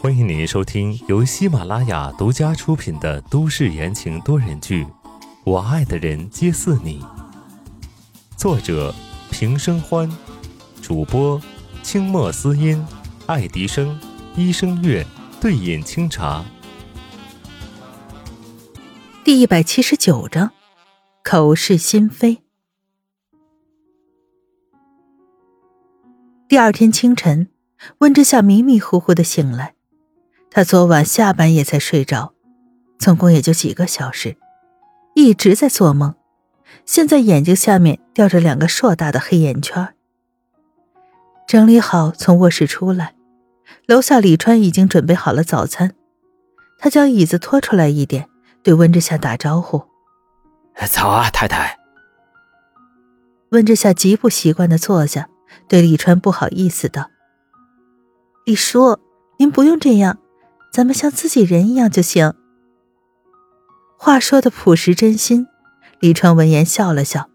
欢迎您收听由喜马拉雅独家出品的都市言情多人剧《我爱的人皆似你》，作者平生欢，主播清墨思音、爱迪生、医生月、对饮清茶。第一百七十九章，口是心非。第二天清晨，温之夏迷迷糊糊的醒来。他昨晚下半夜才睡着，总共也就几个小时，一直在做梦。现在眼睛下面吊着两个硕大的黑眼圈。整理好，从卧室出来，楼下李川已经准备好了早餐。他将椅子拖出来一点，对温之夏打招呼：“早啊，太太。”温之夏极不习惯的坐下，对李川不好意思道：“李叔，您不用这样。”咱们像自己人一样就行。话说的朴实真心，李川闻言笑了笑，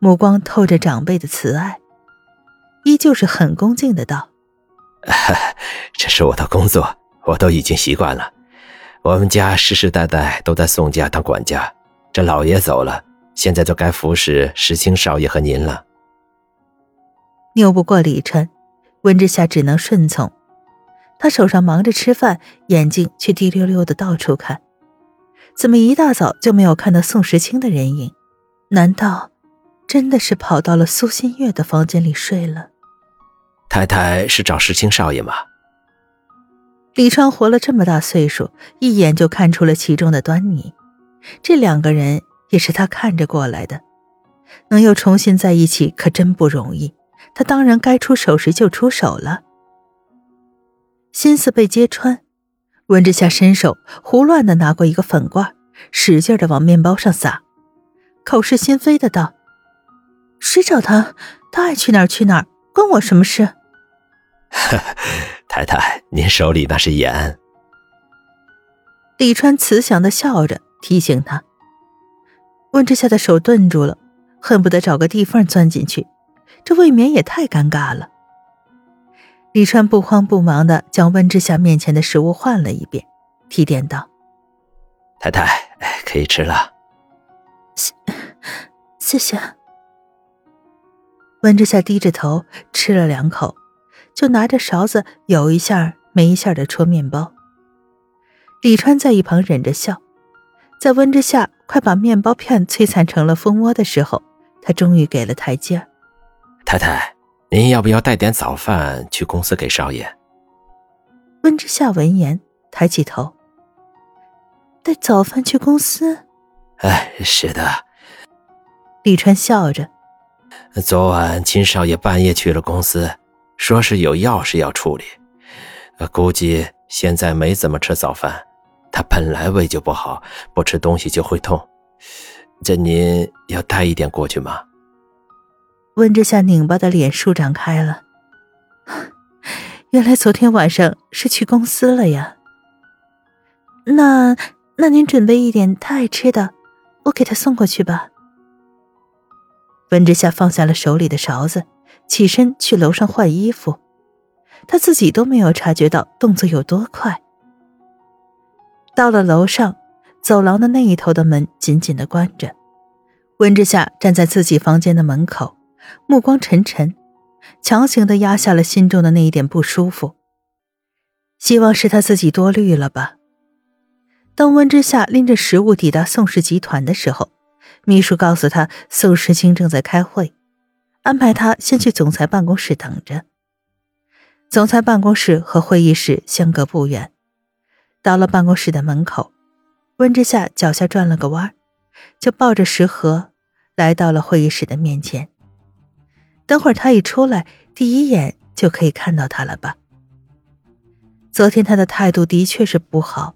目光透着长辈的慈爱，依旧是很恭敬的道：“这是我的工作，我都已经习惯了。我们家世世代代都在宋家当管家，这老爷走了，现在就该服侍石青少爷和您了。”拗不过李川，温之夏只能顺从。他手上忙着吃饭，眼睛却滴溜溜的到处看，怎么一大早就没有看到宋时清的人影？难道真的是跑到了苏新月的房间里睡了？太太是找时清少爷吗？李川活了这么大岁数，一眼就看出了其中的端倪。这两个人也是他看着过来的，能又重新在一起可真不容易。他当然该出手时就出手了。心思被揭穿，温之夏伸手胡乱的拿过一个粉罐，使劲的往面包上撒，口是心非的道：“谁找他？他爱去哪儿去哪儿，关我什么事？” 太太，您手里那是盐。李川慈祥的笑着提醒他。温之夏的手顿住了，恨不得找个地缝钻进去，这未免也太尴尬了。李川不慌不忙的将温之夏面前的食物换了一遍，提点道：“太太，可以吃了。”“谢，谢谢。”温之夏低着头吃了两口，就拿着勺子有一下没一下的戳面包。李川在一旁忍着笑，在温之夏快把面包片摧残成了蜂窝的时候，他终于给了台阶太太。”您要不要带点早饭去公司给少爷？温之夏闻言抬起头，带早饭去公司？哎，是的。李川笑着。昨晚秦少爷半夜去了公司，说是有要事要处理，估计现在没怎么吃早饭。他本来胃就不好，不吃东西就会痛。这您要带一点过去吗？温之夏拧巴的脸舒展开了，原来昨天晚上是去公司了呀。那那您准备一点他爱吃的，我给他送过去吧。温之夏放下了手里的勺子，起身去楼上换衣服，他自己都没有察觉到动作有多快。到了楼上，走廊的那一头的门紧紧的关着，温之夏站在自己房间的门口。目光沉沉，强行的压下了心中的那一点不舒服。希望是他自己多虑了吧。当温之夏拎着食物抵达宋氏集团的时候，秘书告诉他宋时清正在开会，安排他先去总裁办公室等着。总裁办公室和会议室相隔不远。到了办公室的门口，温之夏脚下转了个弯，就抱着食盒来到了会议室的面前。等会儿他一出来，第一眼就可以看到他了吧？昨天他的态度的确是不好，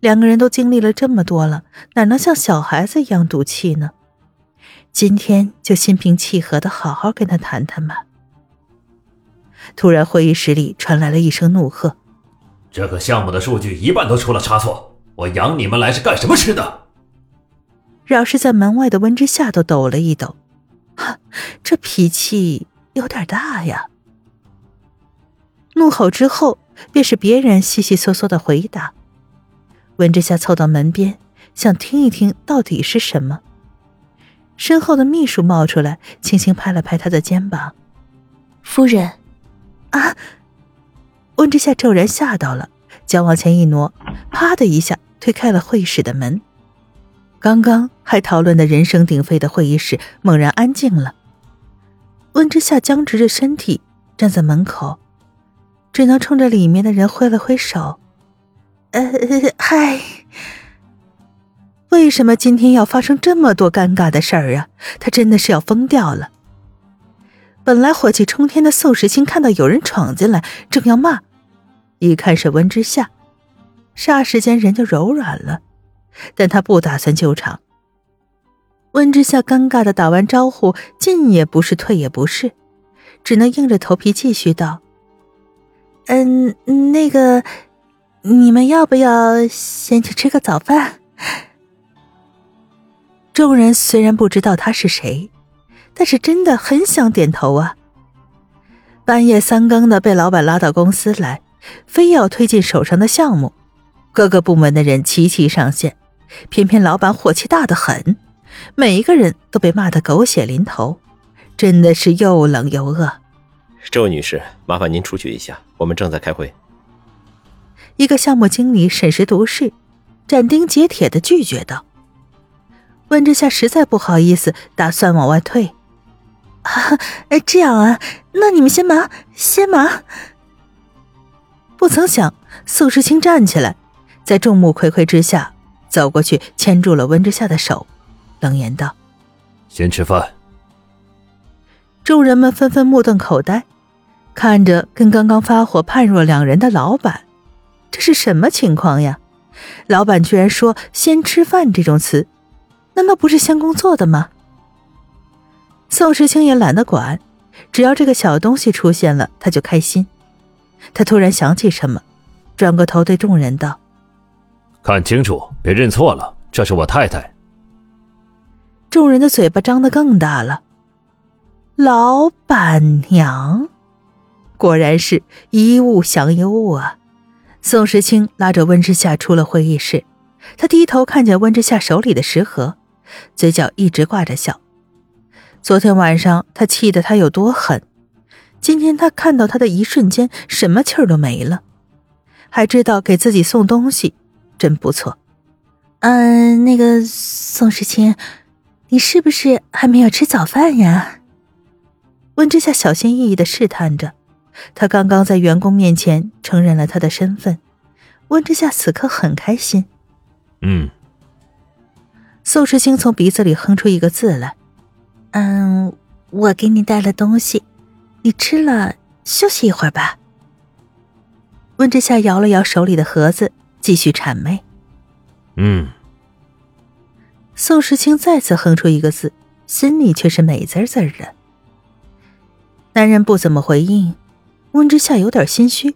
两个人都经历了这么多了，哪能像小孩子一样赌气呢？今天就心平气和的好好跟他谈谈吧。突然，会议室里传来了一声怒喝：“这个项目的数据一半都出了差错，我养你们来是干什么吃的？”饶是在门外的温之夏都抖了一抖。哈，这脾气有点大呀！怒吼之后，便是别人悉悉嗦嗦的回答。温之夏凑到门边，想听一听到底是什么。身后的秘书冒出来，轻轻拍了拍他的肩膀：“夫人，啊！”温之夏骤然吓到了，脚往前一挪，啪的一下推开了会议室的门。刚刚还讨论的人声鼎沸的会议室，猛然安静了。温之夏僵直着身体站在门口。只能冲着里面的人挥了挥手，呃，嗨。为什么今天要发生这么多尴尬的事儿啊？他真的是要疯掉了。本来火气冲天的宋时清看到有人闯进来，正要骂，一看是温之夏，霎时间人就柔软了。但他不打算救场。温之夏尴尬的打完招呼，进也不是，退也不是，只能硬着头皮继续道。嗯，那个，你们要不要先去吃个早饭？众人虽然不知道他是谁，但是真的很想点头啊。半夜三更的被老板拉到公司来，非要推进手上的项目，各个部门的人齐齐上线，偏偏老板火气大得很，每一个人都被骂得狗血淋头，真的是又冷又饿。这位女士，麻烦您出去一下，我们正在开会。一个项目经理审时度势，斩钉截铁的拒绝道：“温之夏实在不好意思，打算往外退。啊，这样啊，那你们先忙，先忙。”不曾想，宋时清站起来，在众目睽睽之下走过去，牵住了温之夏的手，冷言道：“先吃饭。”众人们纷纷目瞪口呆。看着跟刚刚发火判若两人的老板，这是什么情况呀？老板居然说“先吃饭”这种词，难道不是先工作的吗？宋时清也懒得管，只要这个小东西出现了，他就开心。他突然想起什么，转过头对众人道：“看清楚，别认错了，这是我太太。”众人的嘴巴张得更大了。老板娘。果然是一物降一物啊！宋时清拉着温之夏出了会议室，他低头看见温之夏手里的食盒，嘴角一直挂着笑。昨天晚上他气得他有多狠，今天他看到他的一瞬间，什么气儿都没了，还知道给自己送东西，真不错。嗯，那个宋时清，你是不是还没有吃早饭呀？温之夏小心翼翼的试探着。他刚刚在员工面前承认了他的身份，温之夏此刻很开心。嗯。宋时清从鼻子里哼出一个字来：“嗯，我给你带了东西，你吃了休息一会儿吧。”温之夏摇了摇手里的盒子，继续谄媚：“嗯。”宋时清再次哼出一个字，心里却是美滋滋的。男人不怎么回应。温之夏有点心虚，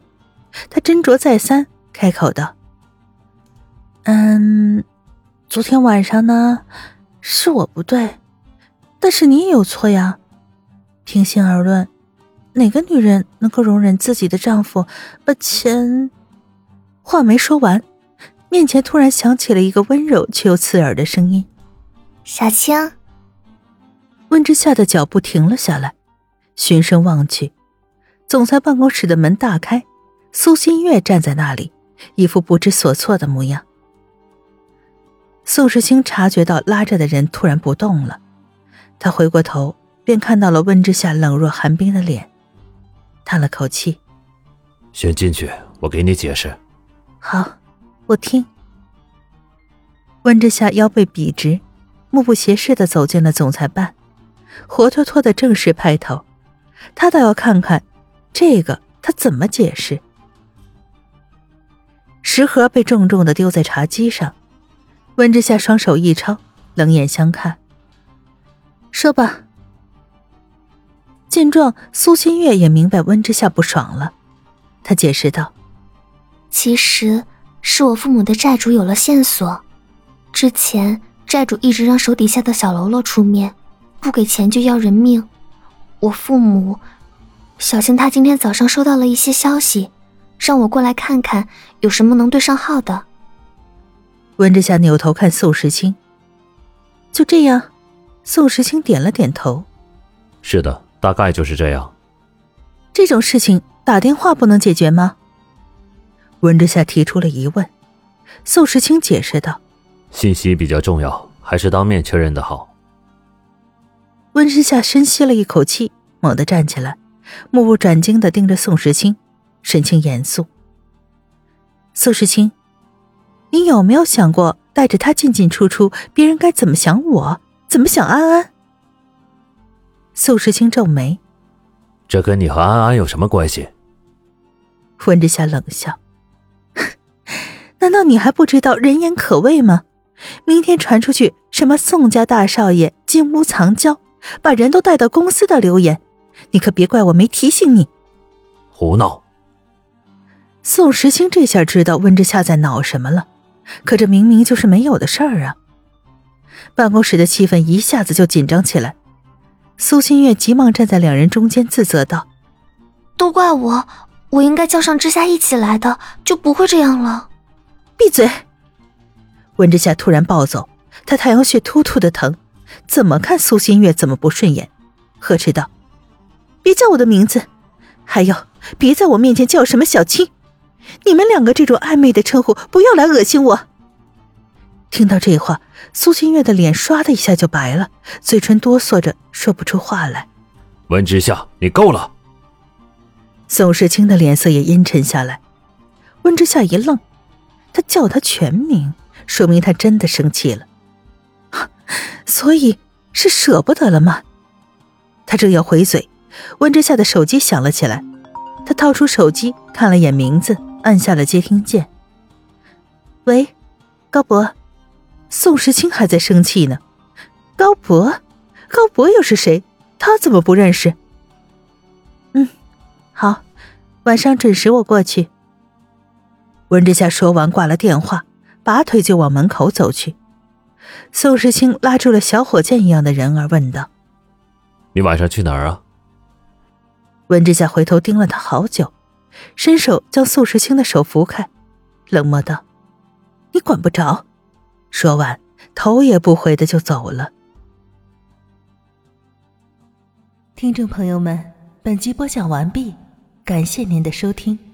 他斟酌再三，开口道：“嗯，昨天晚上呢，是我不对，但是你也有错呀。平心而论，哪个女人能够容忍自己的丈夫把钱……”话没说完，面前突然响起了一个温柔却又刺耳的声音：“小青。”温之夏的脚步停了下来，循声望去。总裁办公室的门大开，苏新月站在那里，一副不知所措的模样。宋时清察觉到拉着的人突然不动了，他回过头，便看到了温之夏冷若寒冰的脸，叹了口气：“先进去，我给你解释。”“好，我听。”温之夏腰背笔直，目不斜视的走进了总裁办，活脱脱的正式派头，他倒要看看。这个他怎么解释？食盒被重重的丢在茶几上，温之夏双手一抄，冷眼相看。说吧。见状，苏新月也明白温之夏不爽了，他解释道：“其实是我父母的债主有了线索，之前债主一直让手底下的小喽啰出面，不给钱就要人命，我父母。”小青她今天早上收到了一些消息，让我过来看看有什么能对上号的。温之夏扭头看宋时清，就这样。宋时清点了点头：“是的，大概就是这样。这种事情打电话不能解决吗？”温之夏提出了疑问。宋时清解释道：“信息比较重要，还是当面确认的好。”温之夏深吸了一口气，猛地站起来，目不转睛的盯着宋时清，神情严肃：“宋时清，你有没有想过带着他进进出出，别人该怎么想我？”怎么想安安？宋时清皱眉，这跟你和安安有什么关系？温之夏冷笑，难道你还不知道人言可畏吗？明天传出去什么宋家大少爷金屋藏娇，把人都带到公司的流言，你可别怪我没提醒你。胡闹！宋时清这下知道温之夏在恼什么了，可这明明就是没有的事儿啊！办公室的气氛一下子就紧张起来。苏新月急忙站在两人中间，自责道：“都怪我，我应该叫上之夏一起来的，就不会这样了。”闭嘴！温之夏突然暴走，他太阳穴突突的疼，怎么看苏新月怎么不顺眼，呵斥道：“别叫我的名字，还有别在我面前叫什么小青，你们两个这种暧昧的称呼，不要来恶心我。”听到这话，苏新月的脸唰的一下就白了，嘴唇哆嗦着说不出话来。温之夏，你够了！宋时清的脸色也阴沉下来。温之夏一愣，他叫他全名，说明他真的生气了。所以是舍不得了吗？他正要回嘴，温之夏的手机响了起来，他掏出手机看了眼名字，按下了接听键。喂，高博。宋时清还在生气呢，高博，高博又是谁？他怎么不认识？嗯，好，晚上准时我过去。温之夏说完挂了电话，拔腿就往门口走去。宋时清拉住了小火箭一样的人儿，问道：“你晚上去哪儿啊？”温之夏回头盯了他好久，伸手将宋时清的手扶开，冷漠道：“你管不着。”说完，头也不回的就走了。听众朋友们，本集播讲完毕，感谢您的收听。